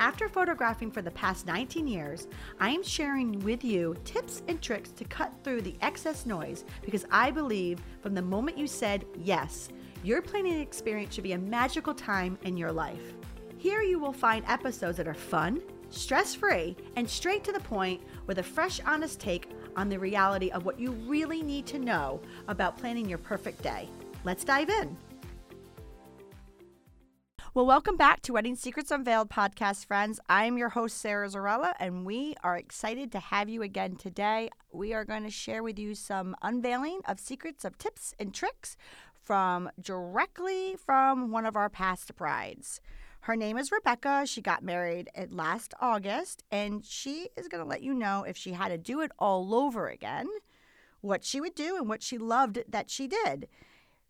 After photographing for the past 19 years, I am sharing with you tips and tricks to cut through the excess noise because I believe from the moment you said yes, your planning experience should be a magical time in your life. Here you will find episodes that are fun, stress free, and straight to the point with a fresh, honest take on the reality of what you really need to know about planning your perfect day. Let's dive in. Well, welcome back to Wedding Secrets Unveiled podcast, friends. I'm your host, Sara Zarrella, and we are excited to have you again today. We are going to share with you some unveiling of secrets of tips and tricks from directly from one of our past brides. Her name is Rebecca. She got married last August, and she is going to let you know if she had to do it all over again, what she would do, and what she loved that she did.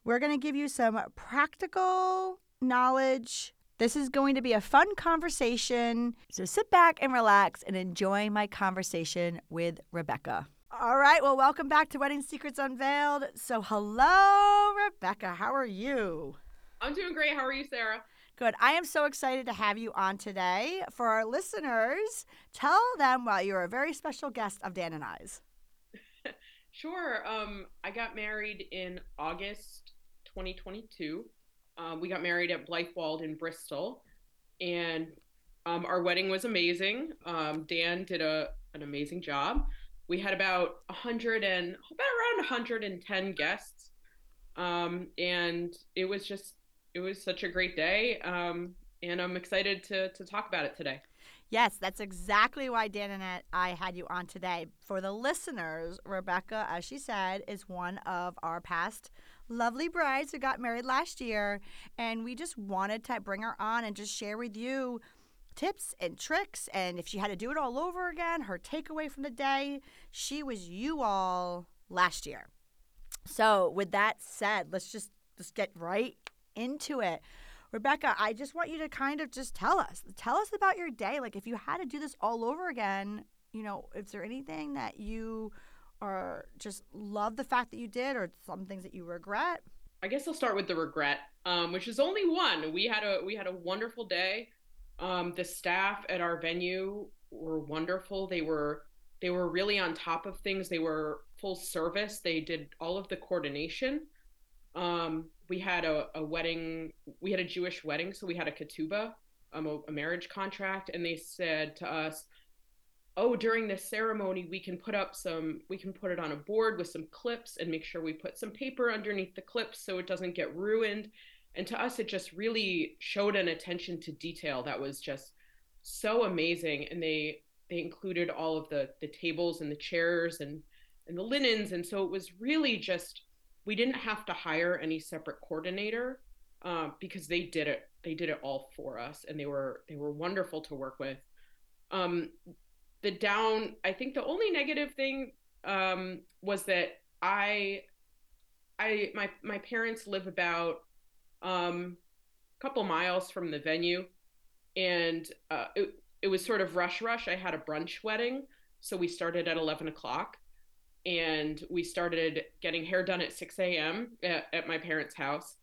We're going to give you some practical knowledge. This is going to be a fun conversation. So sit back and relax and enjoy my conversation with Rebecca. All right, well, welcome back to Wedding Secrets Unveiled. So, hello, Rebecca. How are you? I'm doing great. How are you, Sara? Good. I am so excited to have you on today. For our listeners, tell them why you're a very special guest of Dan and I's. sure. Um, I got married in August 2022 um, we got married at Blithewold in Bristol, and um, our wedding was amazing. Um, Dan did a an amazing job. We had about a hundred and about around 110 guests, um, and it was just it was such a great day. Um, and I'm excited to to talk about it today. Yes, that's exactly why Dan and I had you on today. For the listeners, Rebecca, as she said, is one of our past lovely brides who got married last year. And we just wanted to bring her on and just share with you tips and tricks. And if she had to do it all over again, her takeaway from the day, she was you all last year. So, with that said, let's just, just get right into it. Rebecca, I just want you to kind of just tell us, tell us about your day. Like, if you had to do this all over again, you know, is there anything that you or just love the fact that you did or some things that you regret? I guess I'll start with the regret, um, which is only one. We had a we had a wonderful day. Um, the staff at our venue were wonderful. They were they were really on top of things. They were full service. They did all of the coordination. Um, we had a, a wedding. We had a Jewish wedding, so we had a ketubah, um, a, a marriage contract, and they said to us, oh during this ceremony we can put up some we can put it on a board with some clips and make sure we put some paper underneath the clips so it doesn't get ruined. And to us it just really showed an attention to detail that was just so amazing. And they they included all of the the tables and the chairs and and the linens. And so it was really just we didn't have to hire any separate coordinator uh, because they did it they did it all for us. And they were they were wonderful to work with. Um, the down i think the only negative thing um, was that i i my my parents live about um, a couple miles from the venue. And uh, it, it was sort of rush rush. I had a brunch wedding. So we started at 11 o'clock. And we started getting hair done at 6 a.m at, at my parents house.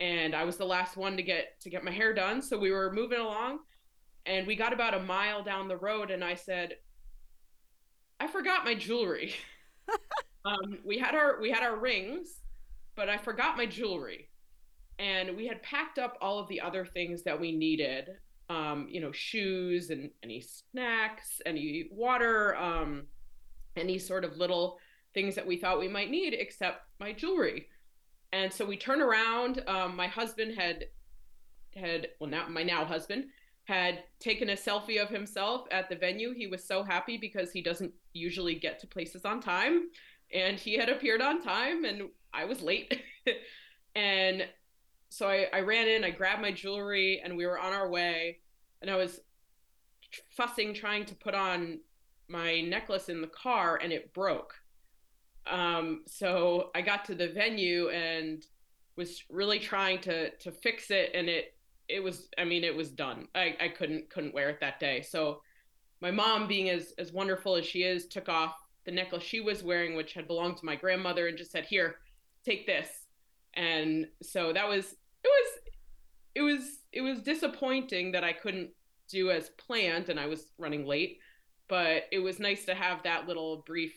And i was the last one to get to get my hair done. So we were moving along and we got about a mile down the road and i said i forgot my jewelry. Um, we had our we had our rings but i forgot my jewelry. And we had packed up all of the other things that we needed um, you know shoes and any snacks any water um, any sort of little things that we thought we might need except my jewelry. And so we turn around um, my husband had had well now my now husband had taken a selfie of himself at the venue. He was so happy because he doesn't usually get to places on time. And he had appeared on time and I was late. and so I, I ran in, I grabbed my jewelry, and we were on our way. And I was fussing, trying to put on my necklace in the car and it broke. Um, so I got to the venue and was really trying to to fix it and it it was I mean it was done. I, I couldn't couldn't wear it that day. So my mom being as as wonderful as she is took off the necklace she was wearing which had belonged to my grandmother and just said here take this and so that was it was it was it was disappointing that I couldn't do as planned and I was running late but it was nice to have that little brief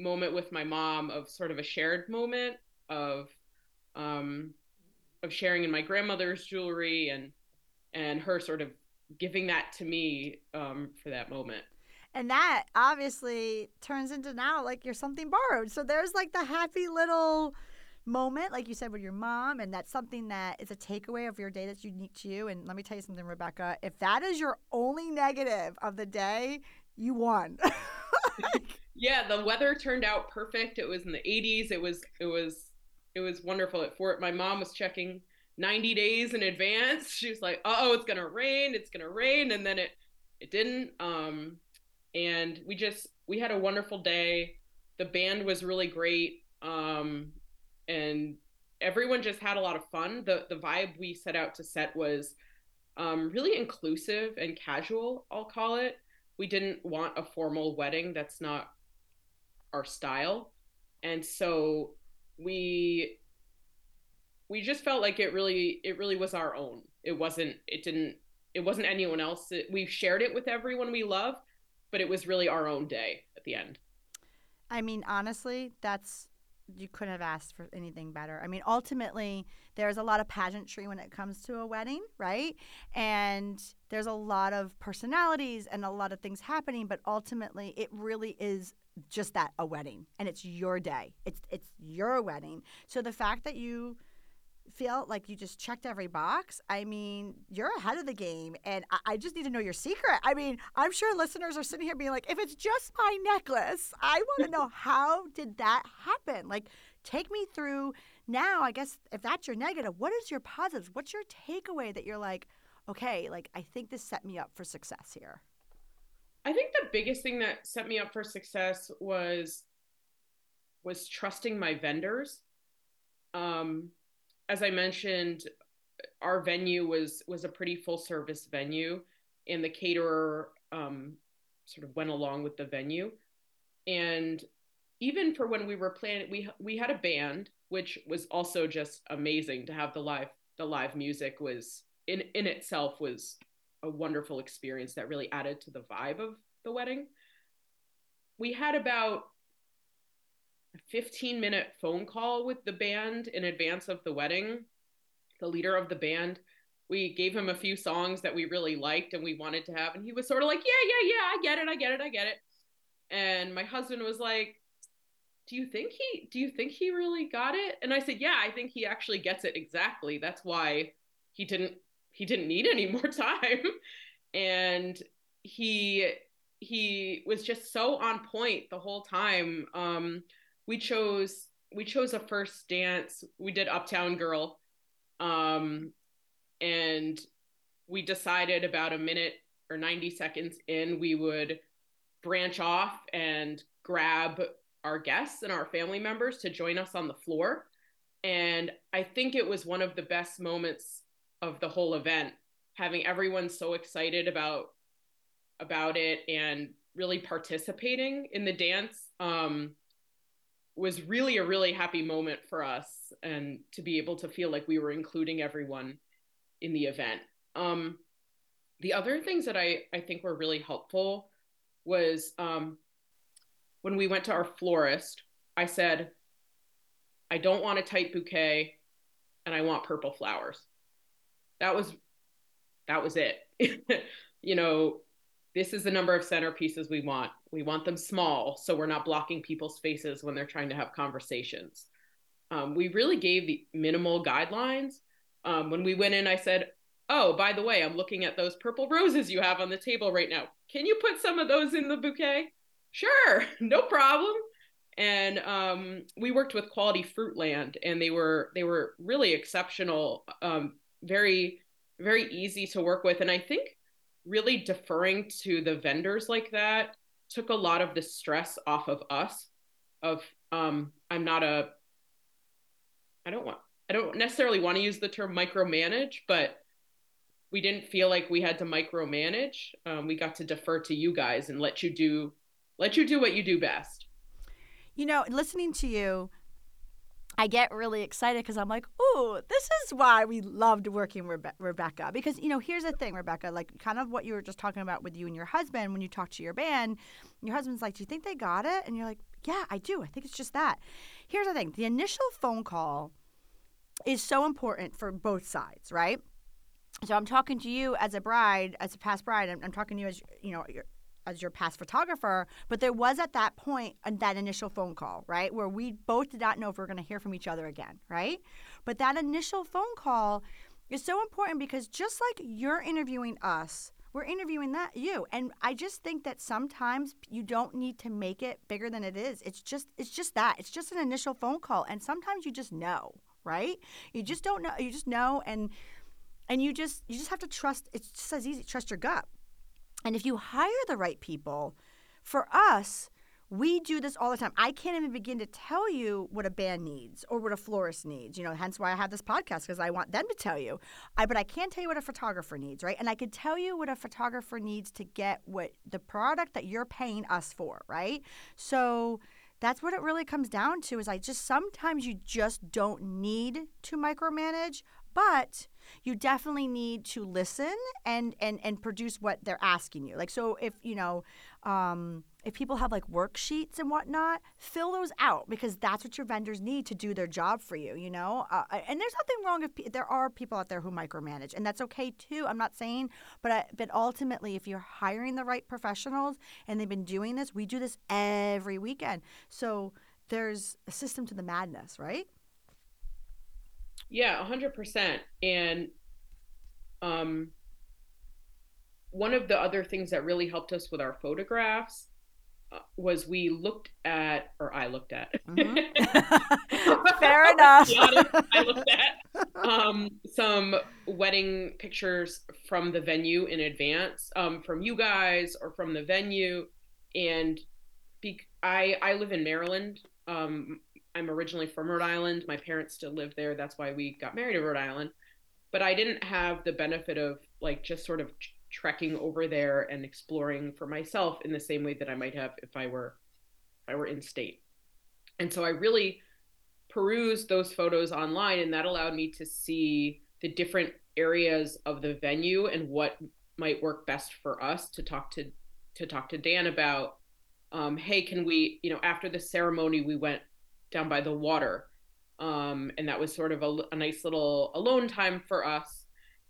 moment with my mom of sort of a shared moment of um of sharing in my grandmother's jewelry and and her sort of giving that to me um for that moment. And that obviously turns into now like you're something borrowed. So there's like the happy little moment like you said with your mom and that's something that is a takeaway of your day that's unique to you. And let me tell you something rebecca if that is your only negative of the day you won. Yeah the weather turned out perfect. It was in the 80s it was it was it was wonderful at fort. My mom was checking 90 days in advance. She was like oh it's gonna rain it's gonna rain and then it it didn't um and we just we had a wonderful day. The band was really great um and everyone just had a lot of fun. The the vibe we set out to set was um really inclusive and casual i'll call it. We didn't want a formal wedding. That's not our style. And so we we just felt like it really it really was our own. It wasn't it didn't it wasn't anyone else. We shared it with everyone we love but it was really our own day at the end. I mean honestly that's you couldn't have asked for anything better. I mean, ultimately, there's a lot of pageantry when it comes to a wedding, right? And there's a lot of personalities and a lot of things happening, but ultimately, it really is just that a wedding and it's your day. It's it's your wedding. So the fact that you feel like you just checked every box, I mean, you're ahead of the game. And I, I, just need to know your secret. I mean, I'm sure listeners are sitting here being like, if it's just my necklace, I want to know how did that happen? Like, take me through now. I guess if that's your negative, what is your positives? What's your takeaway that you're like, okay, like, I think this set me up for success here? I think the biggest thing that set me up for success was was trusting my vendors. Um, as I mentioned, our venue was was a pretty full service venue, and the caterer um, sort of went along with the venue. And even for when we were planning, we we had a band, which was also just amazing to have the live the live music was in in itself was a wonderful experience that really added to the vibe of the wedding. We had about 15 minute phone call with the band in advance of the wedding. The leader of the band, we gave him a few songs that we really liked and we wanted to have. And he was sort of like, Yeah, yeah, yeah, I get it, I get it, I get it. And my husband was like, Do you think he do you think he really got it? And I said, Yeah, I think he actually gets it exactly. That's why he didn't he didn't need any more time. and he he was just so on point the whole time. Um we chose we chose a first dance. We did Uptown Girl, um, and we decided about a minute or ninety seconds in we would branch off and grab our guests and our family members to join us on the floor. And I think it was one of the best moments of the whole event, having everyone so excited about about it and really participating in the dance. Um, was really a really happy moment for us and to be able to feel like we were including everyone in the event. Um, the other things that I, I think were really helpful was um, when we went to our florist, I said, I don't want a tight bouquet and I want purple flowers. That was that was it. you know, this is the number of centerpieces we want. We want them small so we're not blocking people's faces when they're trying to have conversations. Um, we really gave the minimal guidelines. Um, when we went in, I said, Oh, by the way, I'm looking at those purple roses you have on the table right now. Can you put some of those in the bouquet? Sure, no problem. And um, we worked with Quality Fruitland, and they were they were really exceptional, um, very very easy to work with. And I think really deferring to the vendors like that took a lot of the stress off of us of um i'm not a i don't want i don't necessarily want to use the term micromanage but we didn't feel like we had to micromanage. Um, we got to defer to you guys and let you do let you do what you do best. You know listening to you I get really excited because I'm like, ooh, this is why we loved working Rebe- Rebecca. Because, you know, here's the thing, Rebecca, like kind of what you were just talking about with you and your husband when you talk to your band. Your husband's like, do you think they got it? And you're like, yeah, I do. I think it's just that. Here's the thing the initial phone call is so important for both sides, right? So I'm talking to you as a bride, as a past bride. I'm, I'm talking to you as, you know, as your past photographer, but there was at that point uh, that initial phone call, right? Where we both did not know if we are going to hear from each other again, right? But that initial phone call is so important because just like you're interviewing us, we're interviewing that you. And I just think that sometimes you don't need to make it bigger than it is. It's just it's just that. It's just an initial phone call and sometimes you just know, right? You just don't know, you just know and and you just you just have to trust it's just as easy trust your gut and if you hire the right people, for us, we do this all the time. I can't even begin to tell you what a band needs or what a florist needs. You know, hence why I have this podcast because I want them to tell you. I but I can't tell you what a photographer needs, right? And I could tell you what a photographer needs to get what the product that you're paying us for, right? So that's what it really comes down to is I just sometimes you just don't need to micromanage, but you definitely need to listen and and and produce what they're asking you. Like so, if you know. Um, if people have like worksheets and whatnot, fill those out because that's what your vendors need to do their job for you, you know? Uh, and there's nothing wrong if there are people out there who micromanage, and that's okay too. I'm not saying, but I, but ultimately, if you're hiring the right professionals and they've been doing this, we do this every weekend. So there's a system to the madness, right? Yeah, 100%. And um, one of the other things that really helped us with our photographs uh, was we looked at, or I looked at. Mm-hmm. Fair enough. honest, I looked at um, some wedding pictures from the venue in advance, um, from you guys or from the venue, and be- I I live in Maryland. Um, I'm originally from Rhode Island. My parents still live there. That's why we got married in Rhode Island. But I didn't have the benefit of like just sort of trekking over there and exploring for myself in the same way that I might have if I were if I were in state. And so I really perused those photos online and that allowed me to see the different areas of the venue and what might work best for us to talk to to talk to Dan about um, hey can we you know after the ceremony we went down by the water. Um, and that was sort of a, a nice little alone time for us.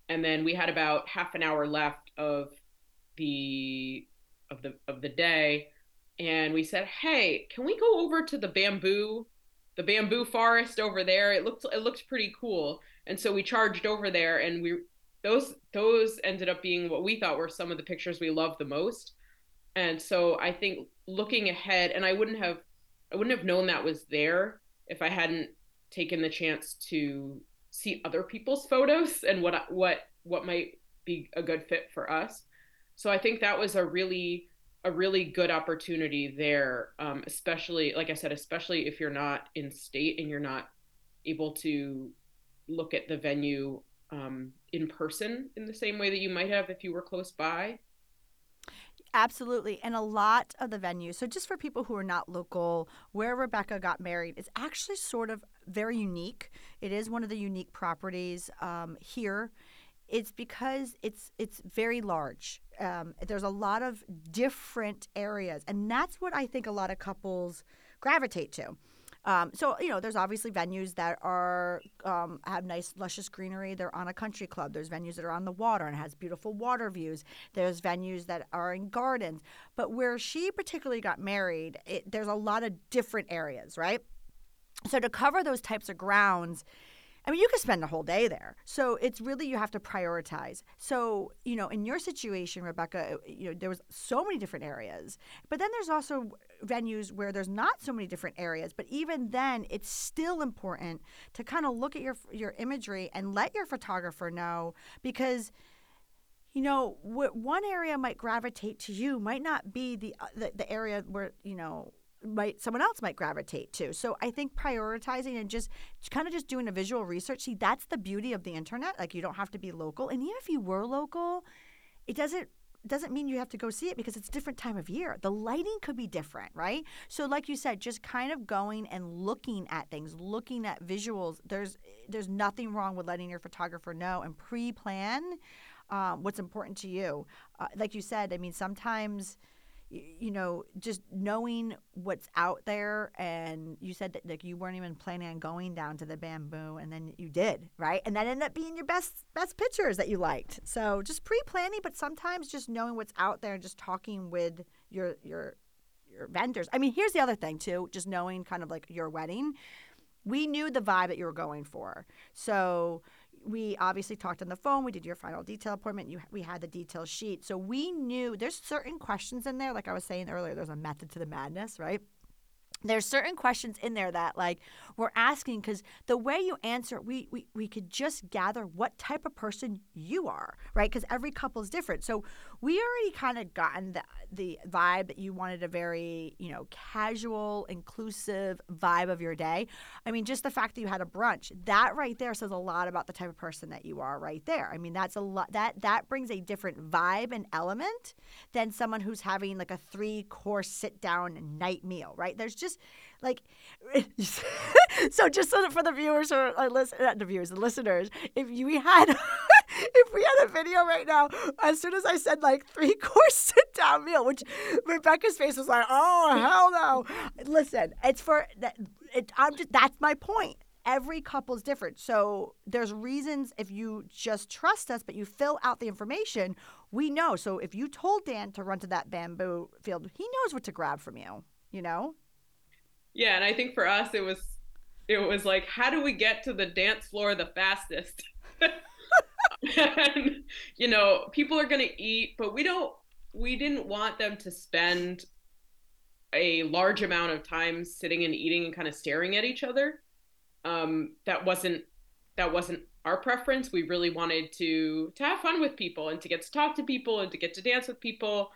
And then we had about half an hour left of the of the of the day, and we said, "Hey, can we go over to the bamboo, the bamboo forest over there? It looked it looked pretty cool." And so we charged over there, and we those those ended up being what we thought were some of the pictures we loved the most. And so I think looking ahead, and I wouldn't have I wouldn't have known that was there if I hadn't taken the chance to see other people's photos and what what what might be a good fit for us. So I think that was a really a really good opportunity there, um, especially like I said, especially if you're not in state and you're not able to look at the venue um, in person in the same way that you might have if you were close by. Absolutely. And a lot of the venues, so just for people who are not local, where Rebecca got married is actually sort of very unique. It is one of the unique properties um, here. It's because it's it's very large. Um, there's a lot of different areas, and that's what I think a lot of couples gravitate to. Um, so you know, there's obviously venues that are um, have nice luscious greenery. They're on a country club. There's venues that are on the water and has beautiful water views. There's venues that are in gardens. But where she particularly got married, it, there's a lot of different areas, right? So to cover those types of grounds, I mean, you could spend a whole day there. So it's really you have to prioritize. So you know, in your situation, Rebecca, you know there was so many different areas, but then there's also venues where there's not so many different areas. But even then, it's still important to kind of look at your your imagery and let your photographer know because you know, what one area might gravitate to you might not be the, uh, the the area where you know might someone else might gravitate to. So I think prioritizing and just kind of just doing a visual research. See, that's the beauty of the internet. Like you don't have to be local, and even if you were local, it doesn't doesn't mean you have to go see it because it's a different time of year. The lighting could be different, right? So like you said, just kind of going and looking at things, looking at visuals. There's there's nothing wrong with letting your photographer know and pre-plan um, what's important to you. Uh, like you said, I mean, sometimes you know, just knowing what's out there. And you said that like you weren't even planning on going down to the bamboo, and then you did, right? And that ended up being your best best pictures that you liked. So just pre-planning, but sometimes just knowing what's out there and just talking with your your your vendors. I mean, here's the other thing too, just knowing kind of like your wedding. We knew the vibe that you were going for. So we obviously talked on the phone. We did your final detail appointment. You, we had the detail sheet. So we knew there's certain questions in there. Like I was saying earlier, there's a method to the madness, right? there's certain questions in there that like we're asking because the way you answer we, we we could just gather what type of person you are right because every couple is different so we already kind of gotten the, the vibe that you wanted a very you know casual inclusive vibe of your day. I mean just the fact that you had a brunch that right there says a lot about the type of person that you are right there. I mean that's a lot that that brings a different vibe and element than someone who's having like a three course sit down night meal right? There's just like so just so for the viewers or listen, not the viewers, the listeners, if you had if we had a video right now, as soon as I said like three course sit down meal, which Rebecca's face was like, oh hell no. Listen, it's for that. It, I'm just that's my point. Every couple's different, so there's reasons if you just trust us, but you fill out the information, we know. So if you told Dan to run to that bamboo field, he knows what to grab from you. You know. Yeah, and I think for us it was it was like how do we get to the dance floor the fastest? and you know, people are going to eat, but we don't we didn't want them to spend a large amount of time sitting and eating and kind of staring at each other. Um, that wasn't that wasn't our preference. We really wanted to to have fun with people and to get to talk to people and to get to dance with people.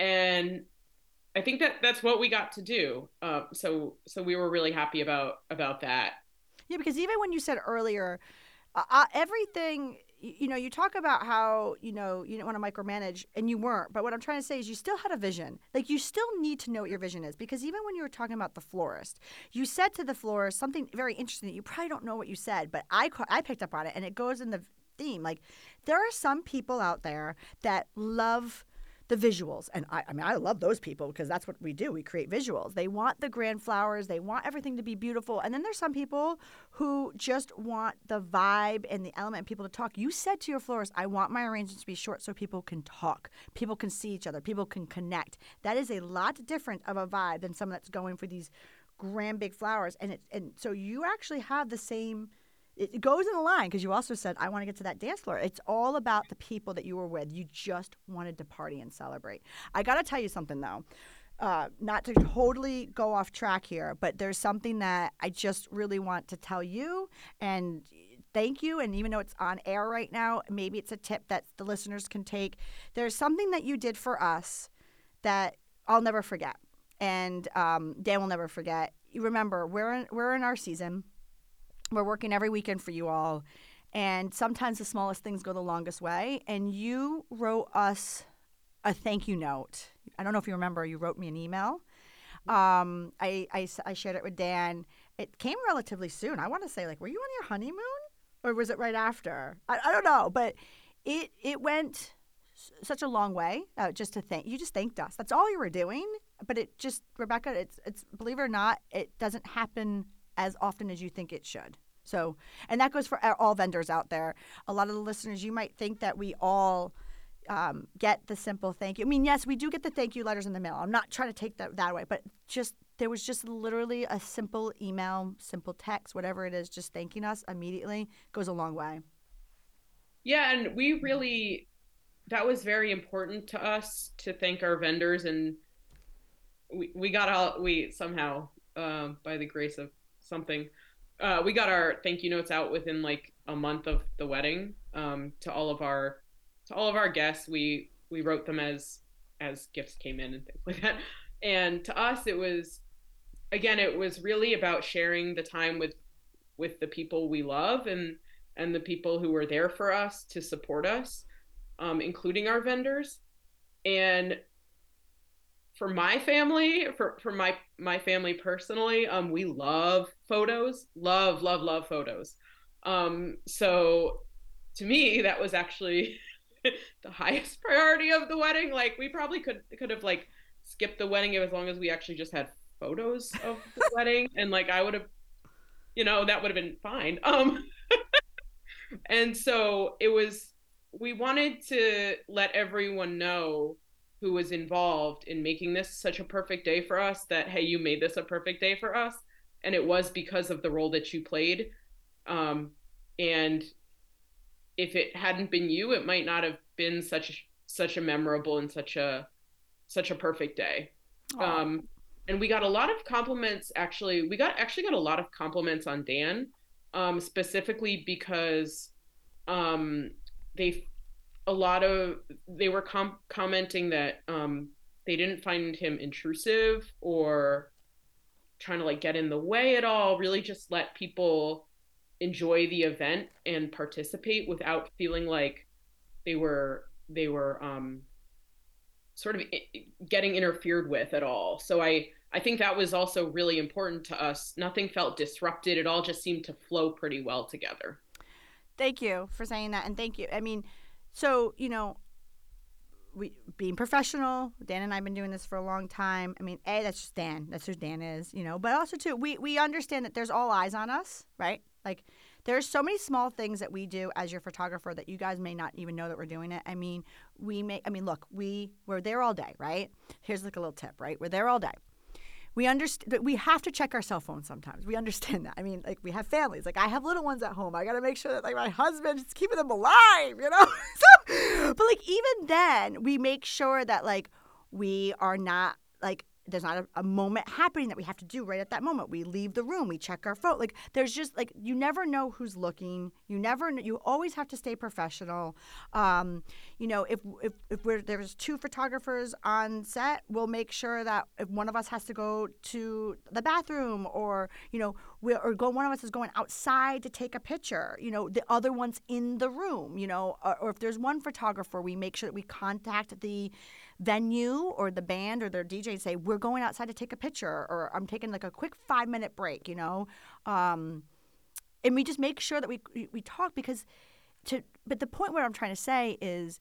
And I think that that's what we got to do. Uh, so so we were really happy about about that. Yeah, because even when you said earlier, uh, uh everything you know, you talk about how you know you don't want to micromanage, and you weren't. But what I'm trying to say is, you still had a vision. Like you still need to know what your vision is, because even when you were talking about the florist, you said to the florist something very interesting that you probably don't know what you said, but I I picked up on it, and it goes in the theme. Like there are some people out there that love the visuals. And I, I mean, I love those people because that's what we do. We create visuals. They want the grand flowers, they want everything to be beautiful. And then there's some people who just want the vibe and the element people to talk. You said to your florist, I want my arrangements to be short so people can talk, people can see each other, people can connect. That is a lot different of a vibe than someone that's going for these grand big flowers. And it, and so you actually have the same it goes in the line because you also said I want to get to that dance floor. It's all about the people that you were with. You just wanted to party and celebrate. I got to tell you something though. Uh, not to totally go off track here, but there's something that I just really want to tell you and thank you. And even though it's on air right now, maybe it's a tip that the listeners can take. There's something that you did for us that I'll never forget, and um, Dan will never forget. You remember we're in, we're in our season we're working every weekend for you all. And sometimes the smallest things go the longest way. And you wrote us a thank you note. I don't know if you remember, you wrote me an email. Um, I, I, I shared it with Dan. It came relatively soon. I want to say, like, were you on your honeymoon? Or was it right after? I, I don't know. But it, it went such a long way uh, just to thank you just thanked us that's all you were doing but it just rebecca it's it's believe it or not it doesn't happen as often as you think it should so, and that goes for all vendors out there. A lot of the listeners, you might think that we all um, get the simple thank you. I mean, yes, we do get the thank you letters in the mail. I'm not trying to take that that way, but just there was just literally a simple email, simple text, whatever it is, just thanking us immediately goes a long way. Yeah, and we really that was very important to us to thank our vendors and we, we got all we somehow um, by the grace of something uh, we got our thank you notes out within like a month of the wedding um, to all of our to all of our guests, we we wrote them as as gifts came in and things like that. And to us, it was again, it was really about sharing the time with with the people we love and and the people who were there for us to support us, um, including our vendors. And for my family, for for my my family personally, um, we love photos, love love love photos. Um, so to me, that was actually the highest priority of the wedding. Like we probably could could have like skipped the wedding as long as we actually just had photos of the wedding, and like I would have, you know, that would have been fine. Um, and so it was. We wanted to let everyone know who was involved in making this such a perfect day for us that hey you made this a perfect day for us. And it was because of the role that you played. Um, and if it hadn't been you it might not have been such such a memorable and such a such a perfect day. Um, and we got a lot of compliments actually. We got actually got a lot of compliments on dan um, specifically because um, they a lot of they were com- commenting that um, they didn't find him intrusive or trying to like get in the way at all really just let people enjoy the event and participate without feeling like they were they were um, sort of getting interfered with at all. So i i think that was also really important to us. Nothing felt disrupted. It all just seemed to flow pretty well together. Thank you for saying that and thank you. I mean so, you know, we being professional, Dan and I've been doing this for a long time. I mean, A, that's just Dan. That's who Dan is, you know. But also too, we we understand that there's all eyes on us, right? Like there's so many small things that we do as your photographer that you guys may not even know that we're doing it. I mean, we may I mean, look, we we're there all day, right? Here's like a little tip, right? We're there all day we understand we have to check our cell phones sometimes. We understand that. I mean, like we have families. Like I have little ones at home. I got to make sure that like my husband is keeping them alive, you know? so, but like even then, we make sure that like we are not like there's not a, a, moment happening that we have to do right at that moment. We leave the room, we check our phone. Like there's just like you never know who's looking. You never you always have to stay professional. Um, you know, if if if we're there's two photographers on set, we'll make sure that if one of us has to go to the bathroom or you know we or go one of us is going outside to take a picture. You know, the other one's in the room. You know, or, or if there's one photographer, we make sure that we contact the venue or the band or their DJ say, we're going outside to take a picture or I'm taking like a quick five minute break, you know? Um, and we just make sure that we, we talk because to, but the point what I'm trying to say is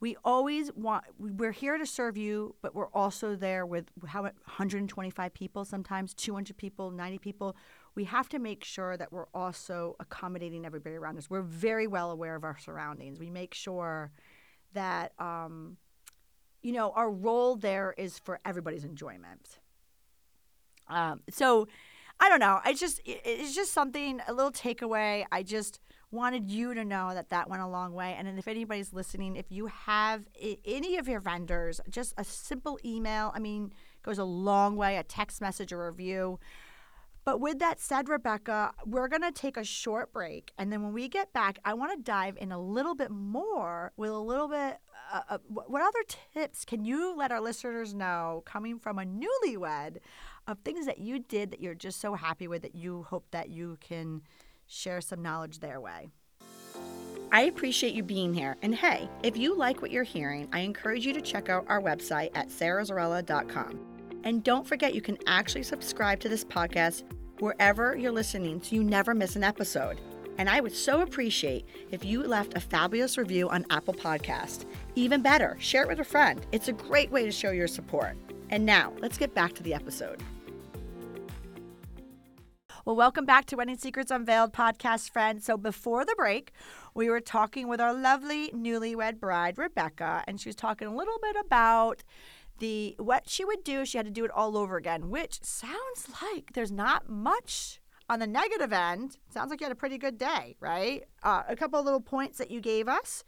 we always want, we're here to serve you, but we're also there with how 125 people, sometimes 200 people, 90 people. We have to make sure that we're also accommodating everybody around us. We're very well aware of our surroundings. We make sure that um, you know, our role there is for everybody's enjoyment. Um, so I don't know. I just it's just something a little takeaway. I just wanted you to know that that went a long way. And if anybody's listening, if you have any of your vendors, just a simple email. I mean, goes a long way. A text message, a review. But with that said, Rebecca, we're going to take a short break. And then when we get back, I want to dive in a little bit more with a little bit. Uh, uh, what other tips can you let our listeners know coming from a newlywed of things that you did that you're just so happy with that you hope that you can share some knowledge their way? I appreciate you being here. And hey, if you like what you're hearing, I encourage you to check out our website at sarazarrella.com. And don't forget, you can actually subscribe to this podcast wherever you're listening so you never miss an episode. And I would so appreciate if you left a fabulous review on Apple Podcast. Even better, share it with a friend. It's a great way to show your support. And now, let's get back to the episode. Well, welcome back to Wedding Secrets Unveiled podcast, friends. So, before the break, we were talking with our lovely newlywed bride, Rebecca, and she was talking a little bit about the what she would do, she had to do it all over again, which sounds like there's not much on the negative end. Sounds like you had a pretty good day, right? Uh, a couple of little points that you gave us.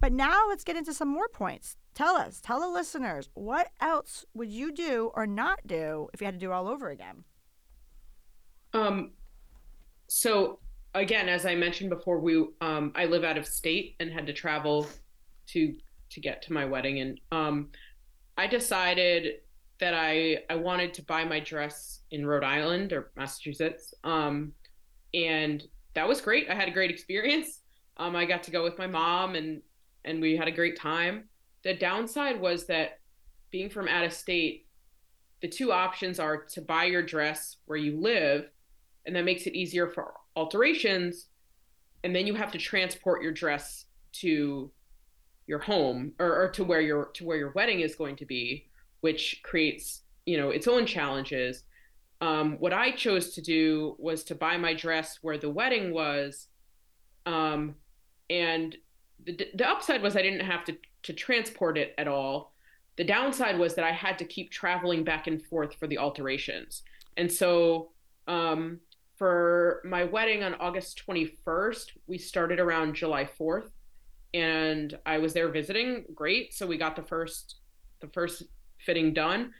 But now let's get into some more points. Tell us, tell the listeners, what else would you do or not do if you had to do all over again? Um, so again, as I mentioned before, we um, I live out of state and had to travel to to get to my wedding and um I decided that I I wanted to buy my dress in Rhode Island or Massachusetts. Um and that was great. I had a great experience. Um I got to go with my mom and and we had a great time. The downside was that being from out of state, the two options are to buy your dress where you live and that makes it easier for alterations and then you have to transport your dress to your home or, or to where your to where your wedding is going to be which creates you know its own challenges um, what i chose to do was to buy my dress where the wedding was um, and the, the upside was i didn't have to to transport it at all the downside was that i had to keep traveling back and forth for the alterations and so um, for my wedding on august 21st we started around july 4th and I was there visiting. Great. So we got the first the first fitting done.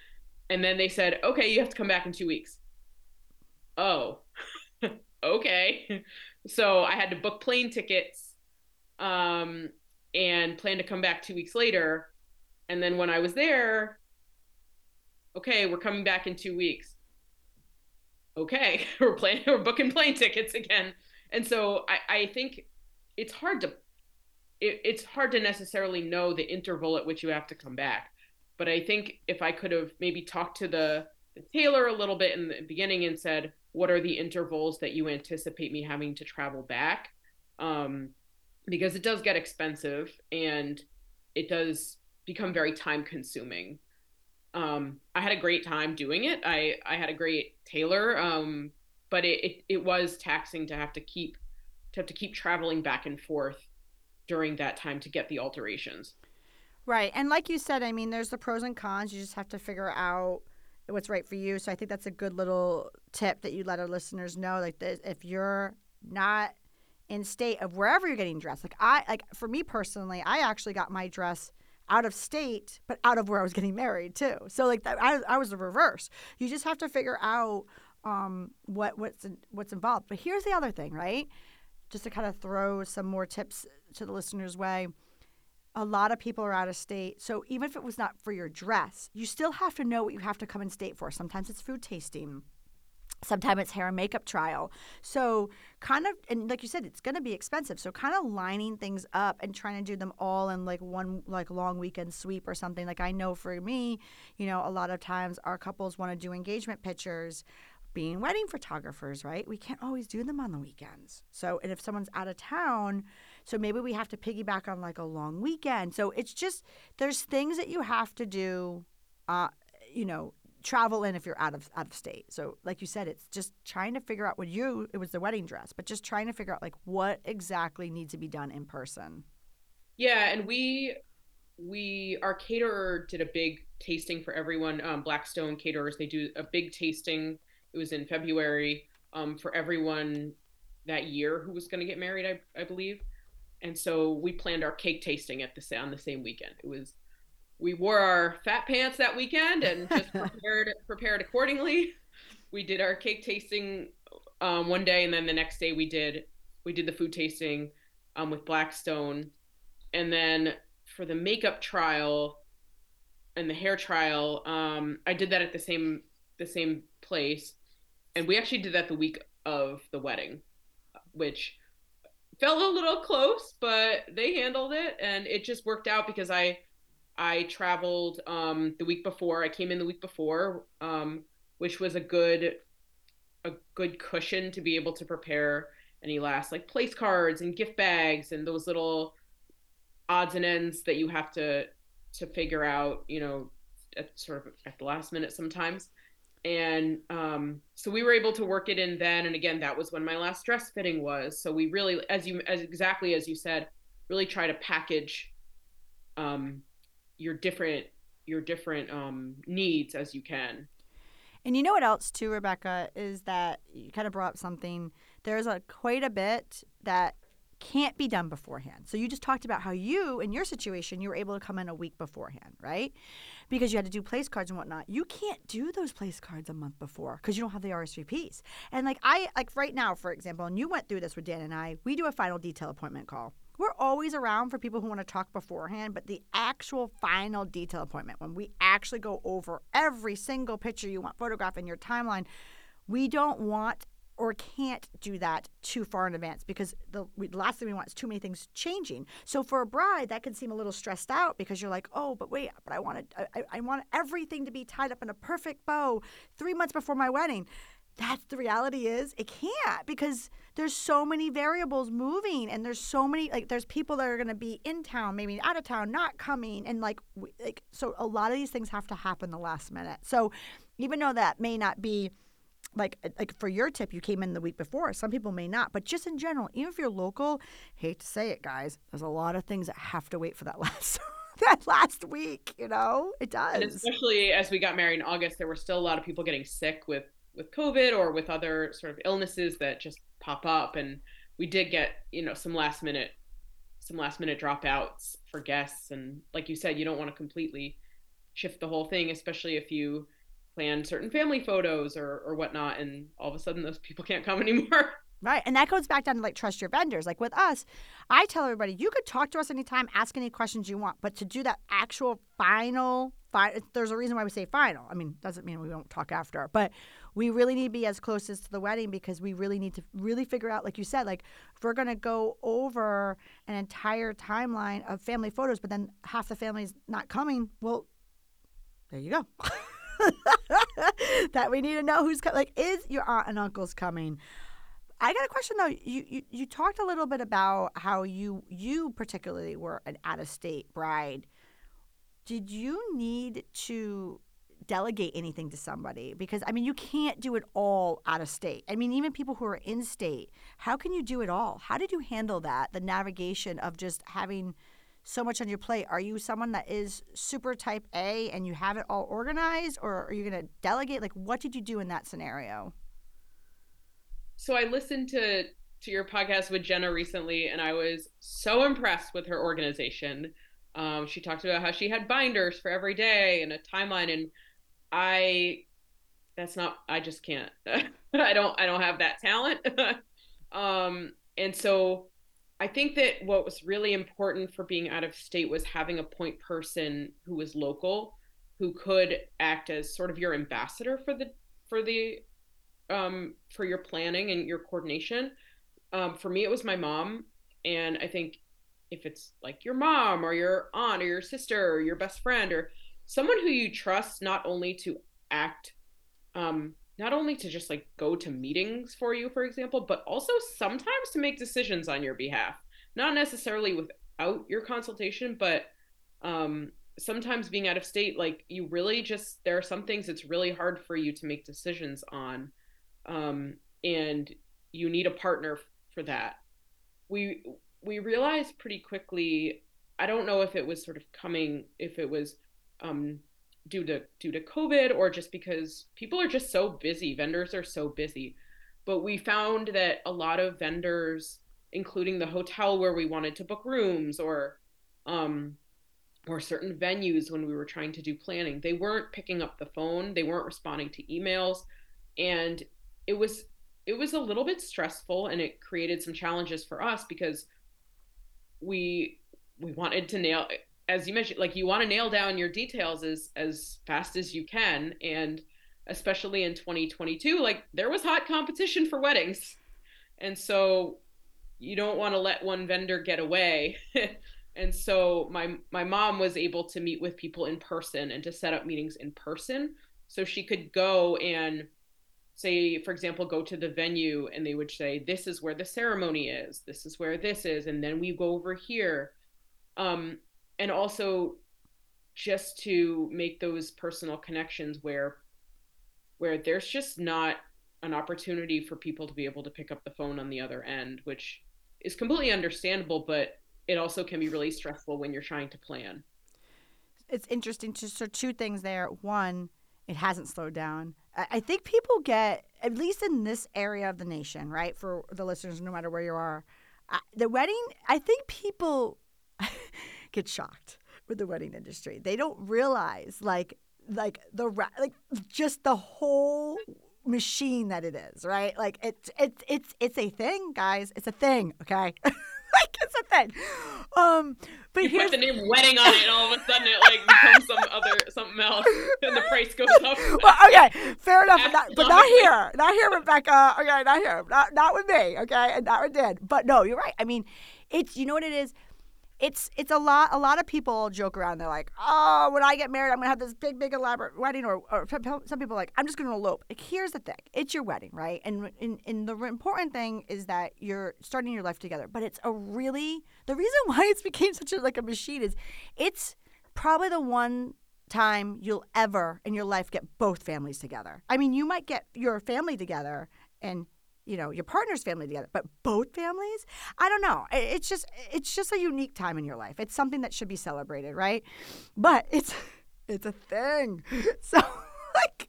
And then they said, "Okay, you have to come back in 2 weeks." Oh. okay. So I had to book plane tickets um and plan to come back 2 weeks later. And then when I was there, okay, we're coming back in 2 weeks. Okay, we're planning we're booking plane tickets again. And so I I think it's hard to it, it's hard to necessarily know the interval at which you have to come back. But I think if I could have maybe talked to the, the tailor a little bit in the beginning and said, what are the intervals that you anticipate me having to travel back? Um, because it does get expensive and it does become very time consuming. Um, I had a great time doing it. I, I had a great tailor, um, but it, it, it was taxing to have to keep to have to keep traveling back and forth during that time to get the alterations. Right. And like you said, I mean, there's the pros and cons. You just have to figure out what's right for you. So I think that's a good little tip that you let our listeners know. Like, this, if you're not in state of wherever you're getting dressed, like I, like for me personally, I actually got my dress out of state, but out of where I was getting married too. So like that, I, I was the reverse. You just have to figure out um, what what's what's involved. But here's the other thing, right? Just to kind of throw some more tips to the listeners' way, a lot of people are out of state. So even if it was not for your dress, you still have to know what you have to come in state for. Sometimes it's food tasting. Sometimes it's hair and makeup trial. So, kind of, and like you said, it's going to be expensive. So, kind of lining things up and trying to do them all in like one, like long weekend sweep or something. Like, I know for me, you know, a lot of times our couples want to do engagement pictures being wedding photographers, right? We can't always do them on the weekends. So, and if someone's out of town, so maybe we have to piggyback on like a long weekend. So it's just there's things that you have to do, uh, you know, travel in if you're out of out of state. So like you said, it's just trying to figure out what you it was the wedding dress, but just trying to figure out like what exactly needs to be done in person. Yeah, and we we our caterer did a big tasting for everyone. Um, Blackstone caterers they do a big tasting. It was in February um, for everyone that year who was going to get married, I, I believe and so we planned our cake tasting at the on the same weekend. It was we wore our fat pants that weekend and just prepared prepared accordingly. We did our cake tasting um, one day, and then the next day we did we did the food tasting um, with Blackstone, and then for the makeup trial and the hair trial, um, I did that at the same the same place, and we actually did that the week of the wedding, which felt a little close, but they handled it, and it just worked out because I I traveled um, the week before. I came in the week before, um, which was a good a good cushion to be able to prepare any last like place cards and gift bags and those little odds and ends that you have to to figure out. You know, at sort of at the last minute sometimes and um, so we were able to work it in then and again that was when my last dress fitting was so we really as you as exactly as you said really try to package um, your different your different um, needs as you can and you know what else too rebecca is that you kind of brought up something there's a quite a bit that can't be done beforehand. So you just talked about how you, in your situation, you were able to come in a week beforehand, right? Because you had to do place cards and whatnot. You can't do those place cards a month before because you don't have the RSVPs. And like I, like right now, for example, and you went through this with Dan and I, we do a final detail appointment call we're always around for people who want to talk beforehand, but the actual final detail appointment, when we actually go over every single picture you want photographed in your timeline, we don't want or can't do that too far in advance because the, last thing we want is too many things changing. So for a bride, that can seem a little stressed out because you're like, oh, but wait, but I wanted, I, I want everything to be tied up in a perfect bow three months before my wedding. That's the reality is it can't because there's so many variables moving and there's so many like there's people that are going to be in town maybe out of town not coming and like like so a lot of these things have to happen the last minute so even though that may not be like uh, like for your tip you came in the week before. Some people may not but just in general even if you're local hate to say it guys there's a lot of things that have to wait for that last that last week you know? It does. and especially as we got married in august there were still a lot of people getting sick with with covid or with other sort of illnesses that just pop up. And we did get you know some last minute some last minute dropouts for guests. And like you said you don't want to completely shift the whole thing especially if you plan certain family photos or or whatnot and all of a sudden those people can't come anymore Right. And that goes back down to like trust your vendors. Like with us, I tell everybody you could talk to us anytime, ask any questions you want, but to do that actual final, fi- there's a reason why we say final. I mean, doesn't mean we won't talk after, but we really need to be as close as to the wedding because we really need to really figure out, like you said, like if we're going to go over an entire timeline of family photos, but then half the family's not coming, well, there you go. that we need to know who's coming. Like, is your aunt and uncle's coming? I got a question though. You, you you talked a little bit about how you you particularly were an out of state bride. Did you need to delegate anything to somebody? Because I mean, you can't do it all out of state. I mean, even people who are in state, how can you do it all? How did you handle that? The navigation of just having so much on your plate. Are you someone that is super type A and you have it all organized, or are you going to delegate? Like, what did you do in that scenario? So I listened to to your podcast with Jenna recently, and I was so impressed with her organization. Um, she talked about how she had binders for every day and a timeline, and I that's not I just can't. I don't I don't have that talent. um, and so I think that what was really important for being out of state was having a point person who was local, who could act as sort of your ambassador for the for the um, for your planning and your coordination. Um, for me, it was my mom, and I think if it's like your mom or your aunt or your sister or your best friend or someone who you trust, not only to act, um, not only to just like go to meetings for you, for example, but also sometimes to make decisions on your behalf, not necessarily without your consultation, but um, sometimes being out of state, like you really just there are some things it's really hard for you to make decisions on um, and you need a partner for that. We we realized pretty quickly. I don't know if it was sort of coming, if it was um, due to due to COVID or just because people are just so busy. Vendors are so busy, but we found that a lot of vendors, including the hotel where we wanted to book rooms or um, or certain venues when we were trying to do planning, they weren't picking up the phone. They weren't responding to emails, and it was it was a little bit stressful and it created some challenges for us because we we wanted to nail as you mentioned like you want to nail down your details as as fast as you can and especially in 2022 like there was hot competition for weddings. And so you don't want to let one vendor get away. And so my my mom was able to meet with people in person and to set up meetings in person so she could go and say for example go to the venue and they would say this is where the ceremony is. This is where this is and then we go over here. Um and also just to make those personal connections where where there's just not an opportunity for people to be able to pick up the phone on the other end which is completely understandable but it also can be really stressful when you're trying to plan. It's interesting to so two things there. One it hasn't slowed down. I think people get, at least in this area of the nation, right, for the listeners, no matter where you are, the wedding, I think people get shocked with the wedding industry. They don't realize, like, like the like just the whole machine that it is, right? Like it's it's it's it's a thing, guys. It's a thing, okay? like it's a thing. Um, but you here's put the name wedding on it, and all of a sudden it like becomes some other something else, and the price goes up. well, okay, fair enough, but not, but not here, not here, Rebecca. Okay, not here, not not with me. Okay, and not with Dan. But no, you're right. I mean, it's you know what it is it's it's a lot a lot of people joke around. They're like oh when i get married i'm gonna have this big big elaborate wedding or, or some people are like i'm just gonna elope. Like here's the thing. It's your wedding right? And, and and the important thing is that you're starting your life together. But it's a really the reason why it's became such a like a machine is it's probably the one time you'll ever in your life get both families together. I mean you might get your family together and you know your partner's family together but both families? I don't know. It's just it's just a unique time in your life. It's something that should be celebrated right? But it's it's a thing. So like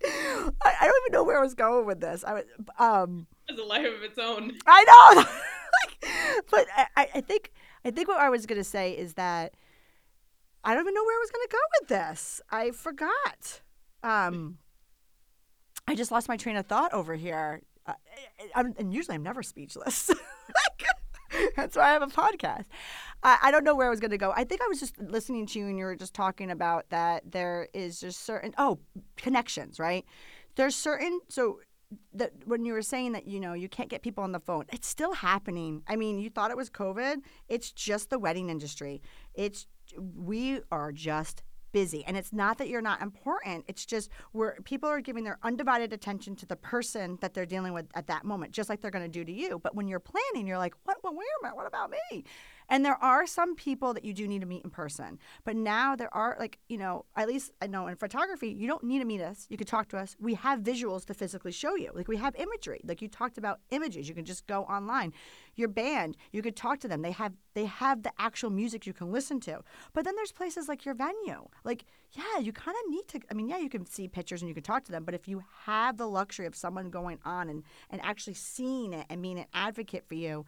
i, I don't even know where i was going with this. I was um it's a life of its own. I know. Like, but I, I think i think what i was going to say is that i don't even know where i was going to go with this. I forgot. Um I just lost my train of thought over here. And usually I'm never speechless. That's why I have a podcast. I, I don't know where I was going to go. I think I was just listening to you and you were just talking about that there is just certain, oh, connections, right? There's certain, so that when you were saying that you know you can't get people on the phone it's still happening i mean you thought it was covid it's just the wedding industry it's we are just busy. And it's not that you're not important. It's just where people are giving their undivided attention to the person that they're dealing with at that moment, just like they're going to do to you. But when you're planning, you're like, what? Well, wait a minute. What about me? And there are some people that you do need to meet in person. But now there are, like, you know, at least I know in photography, you don't need to meet us. You could talk to us. We have visuals to physically show you. Like, we have imagery. Like, you talked about images. You can just go online. Your band, you could talk to them. They have they have the actual music you can listen to. But then there's places like your venue. Like, yeah, you kind of need to. I mean, yeah, you can see pictures and you can talk to them. But if you have the luxury of someone going on and, and actually seeing it and being an advocate for you,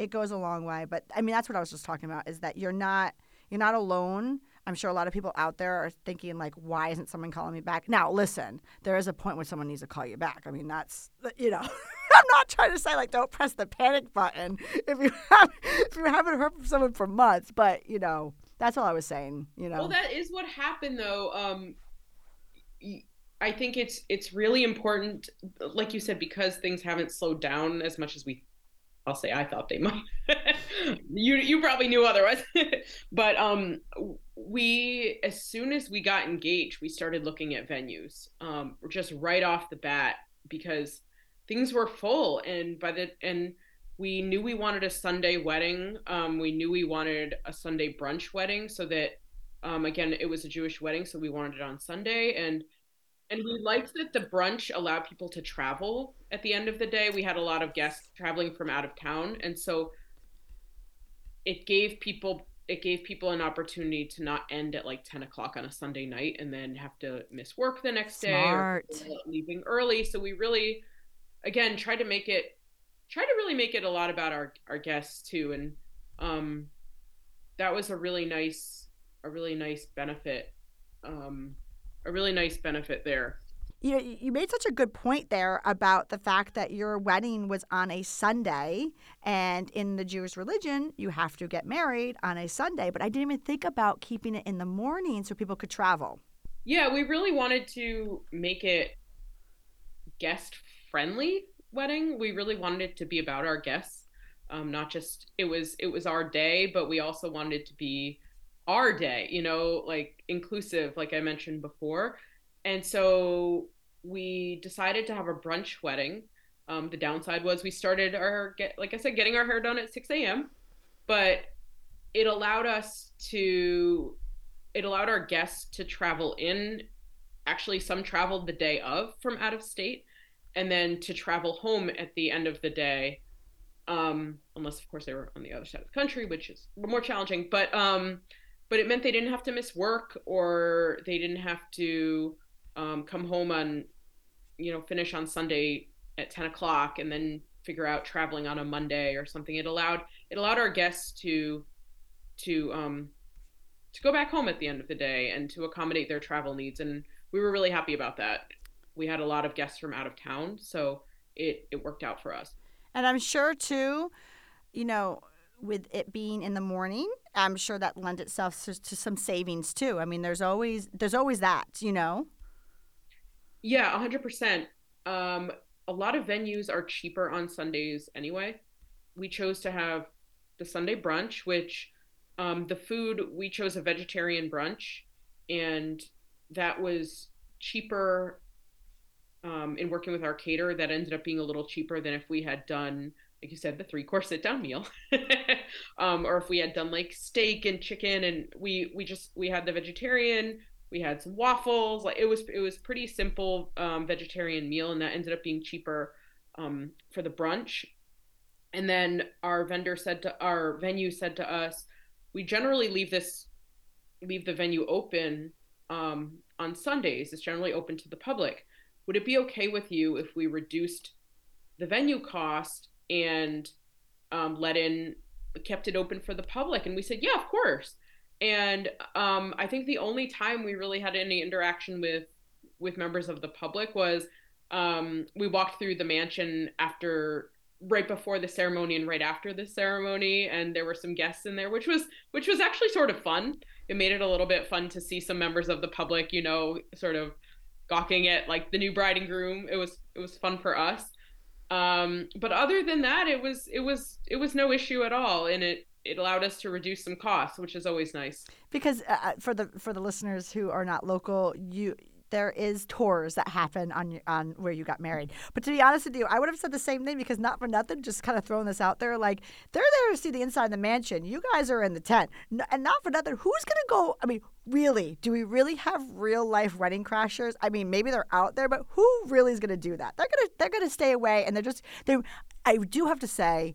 it goes a long way. But I mean, that's what I was just talking about is that you're not you're not alone. I'm sure a lot of people out there are thinking like, why isn't someone calling me back? Now, listen, there is a point where someone needs to call you back. I mean, that's you know, I'm not trying to say like don't press the panic button if you have if you haven't heard from someone for months, but you know, that's all I was saying. You know, well, that is what happened though. Um, I think it's it's really important, like you said, because things haven't slowed down as much as we I'll say I thought they might. you you probably knew otherwise. but um we as soon as we got engaged, we started looking at venues. Um just right off the bat because things were full and by the and we knew we wanted a Sunday wedding. Um we knew we wanted a Sunday brunch wedding so that um again it was a Jewish wedding so we wanted it on Sunday and and we liked that the brunch allowed people to travel at the end of the day. We had a lot of guests traveling from out of town. And so it gave people it gave people an opportunity to not end at like 10 o'clock on a Sunday night and then have to miss work the next Smart. day or leaving early. So we really again tried to make it try to really make it a lot about our our guests too. And um that was a really nice a really nice benefit um a really nice benefit there. You know, you made such a good point there about the fact that your wedding was on a Sunday, and in the Jewish religion, you have to get married on a Sunday. But I didn't even think about keeping it in the morning so people could travel. Yeah, we really wanted to make it guest friendly wedding. We really wanted it to be about our guests, um, not just it was it was our day, but we also wanted it to be our day, you know, like inclusive, like I mentioned before. And so we decided to have a brunch wedding. Um, the downside was we started our get like I said, getting our hair done at 6 a.m. But it allowed us to it allowed our guests to travel in. Actually, some traveled the day of from out of state, and then to travel home at the end of the day. Um, unless of course they were on the other side of the country, which is more challenging. But um, but it meant they didn't have to miss work or they didn't have to um, come home on you know finish on sunday at 10 o'clock and then figure out traveling on a monday or something. It allowed it allowed our guests to to um to go back home at the end of the day and to accommodate their travel needs. And we were really happy about that. We had a lot of guests from out of town so it it worked out for us. And i'm sure too you know with it being in the morning, I'm sure that lends itself to, to some savings too. I mean, there's always there's always that, you know. Yeah, hundred percent. Um, a lot of venues are cheaper on Sundays anyway. We chose to have the Sunday brunch, which um, the food we chose a vegetarian brunch, and that was cheaper. Um, in working with our caterer, that ended up being a little cheaper than if we had done like you said, the three course sit down meal, um, or if we had done like steak and chicken, and we we just we had the vegetarian, we had some waffles, like it was it was pretty simple um, vegetarian meal, and that ended up being cheaper um, for the brunch. And then our vendor said to our venue said to us, we generally leave this leave the venue open um, on Sundays. It's generally open to the public. Would it be okay with you if we reduced the venue cost and um, let in kept it open for the public and we said yeah of course. And um, i think the only time we really had any interaction with with members of the public was um, we walked through the mansion after right before the ceremony and right after the ceremony and there were some guests in there which was which was actually sort of fun. It made it a little bit fun to see some members of the public you know sort of gawking at like the new bride and groom. It was it was fun for us um, but other than that, it was it was it was no issue at all, and it it allowed us to reduce some costs, which is always nice. Because uh, uh for the for the listeners who are not local, you there is tours that happen on on where you got married. But to be honest with you, I would have said the same thing because not for nothing, just kind of throwing this out there. Like they're there to see the inside of the mansion. You guys are in the tent, and not for nothing. Who's gonna go? I mean, really? Do we really have real life wedding crashers? I mean, maybe they're out there, but who really is gonna do that? They're gonna they're gonna stay away, and they're just they. I do have to say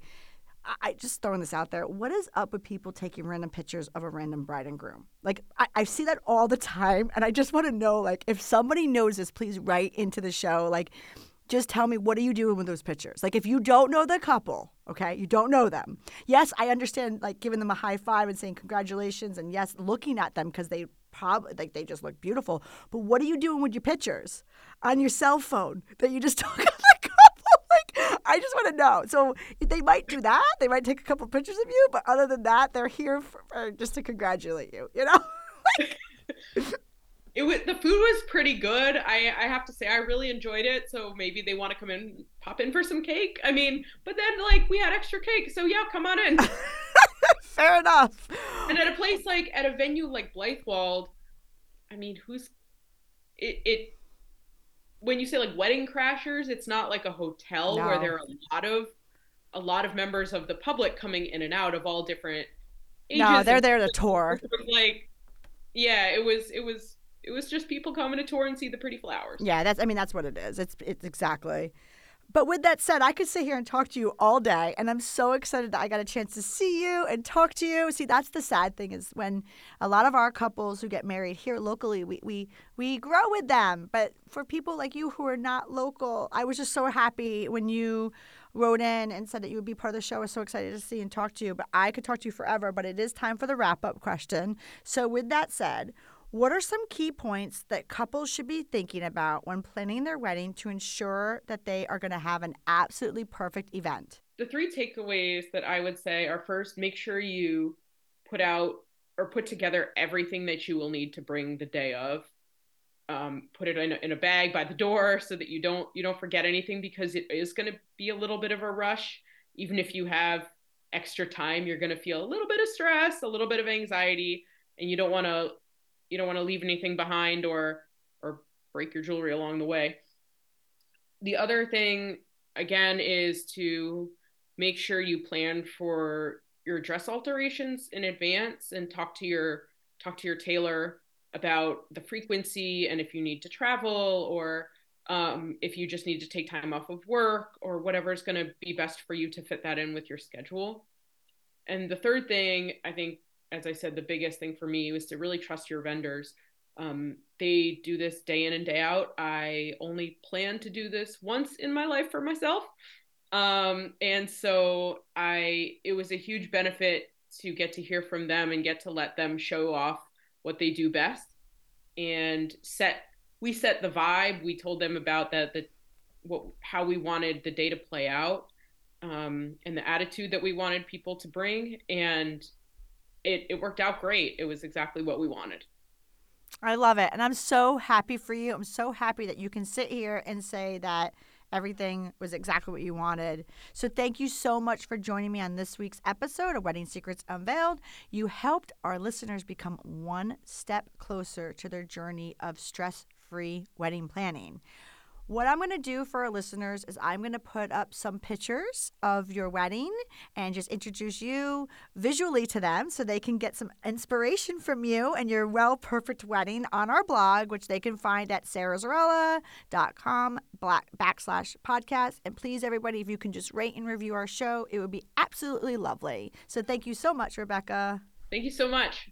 I just throwing this out there. What is up with people taking random pictures of a random bride and groom? Like I, I see that all the time, and I just want to know, like, if somebody knows this, please write into the show. Like, just tell me what are you doing with those pictures? Like, if you don't know the couple, okay, you don't know them. Yes, I understand, like giving them a high five and saying congratulations, and yes, looking at them because they probably like they just look beautiful. But what are you doing with your pictures on your cell phone that you just took? I just want to know. So they might do that. They might take a couple pictures of you, but other than that, they're here for, for just to congratulate you. You know. it was the food was pretty good. I I have to say I really enjoyed it. So maybe they want to come in, pop in for some cake. I mean, but then like we had extra cake, so yeah, come on in. Fair enough. And at a place like at a venue like Blithewold, I mean, who's it? It when you say like wedding crashers, it's not like a hotel no. where there are a lot of a lot of members of the public coming in and out of all different ages. No, they're there to tour. Like, yeah, it was it was it was just people coming to tour and see the pretty flowers. Yeah, that's I mean that's what it is. It's it's exactly. But with that said, I could sit here and talk to you all day, and I'm so excited that I got a chance to see you and talk to you. See, that's the sad thing is when a lot of our couples who get married here locally, we we we grow with them. But for people like you who are not local, I was just so happy when you wrote in and said that you would be part of the show. I was so excited to see and talk to you. But I could talk to you forever. But it is time for the wrap up question. So with that said, what are some key points that couples should be thinking about when planning their wedding to ensure that they are going to have an absolutely perfect event? The three takeaways that I would say are first, make sure you put out or put together everything that you will need to bring the day of. Um, put it in a, in a bag by the door so that you don't you don't forget anything because it is going to be a little bit of a rush. Even if you have extra time, you're going to feel a little bit of stress, a little bit of anxiety, and you don't want to you don't want to leave anything behind or or break your jewelry along the way. The other thing again is to make sure you plan for your dress alterations in advance and talk to your talk to your tailor about the frequency and if you need to travel or um, if you just need to take time off of work or whatever is going to be best for you to fit that in with your schedule. And the third thing I think as I said, the biggest thing for me was to really trust your vendors. Um, they do this day in and day out. I only plan to do this once in my life for myself. Um, and so I, it was a huge benefit to get to hear from them and get to let them show off what they do best and set, we set the vibe. We told them about that, the, what, how we wanted the day to play out. um, and the attitude that we wanted people to bring, and it it worked out great. It was exactly what we wanted. I love it. And I'm so happy for you. I'm so happy that you can sit here and say that everything was exactly what you wanted. So thank you so much for joining me on this week's episode of Wedding Secrets Unveiled. You helped our listeners become one step closer to their journey of stress free wedding planning. What I'm going to do for our listeners is I'm going to put up some pictures of your wedding and just introduce you visually to them so they can get some inspiration from you and your well perfect wedding on our blog, which they can find at sarazarrella.com backslash podcast. And please, everybody, if you can just rate and review our show, it would be absolutely lovely. So thank you so much, Rebecca. Thank you so much.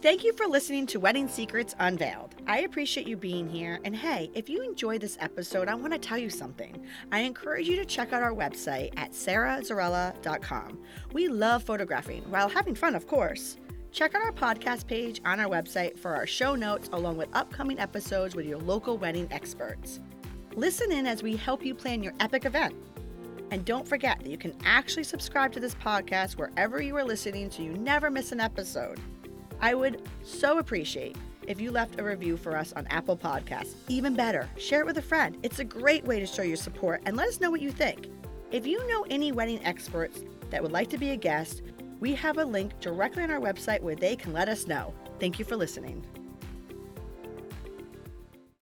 Thank you for listening to Wedding Secrets Unveiled. I appreciate you being here. And hey, if you enjoyed this episode, I want to tell you something. I encourage you to check out our website at sarazarrella.com. We love photographing while having fun, of course. Check out our podcast page on our website for our show notes along with upcoming episodes with your local wedding experts. Listen in as we help you plan your epic event. And don't forget that you can actually subscribe to this podcast wherever you are listening so you never miss an episode. I would so appreciate if you left a review for us on Apple Podcasts. Even better, share it with a friend. It's a great way to show your support and let us know what you think. If you know any wedding experts that would like to be a guest, we have a link directly on our website where they can let us know. Thank you for listening.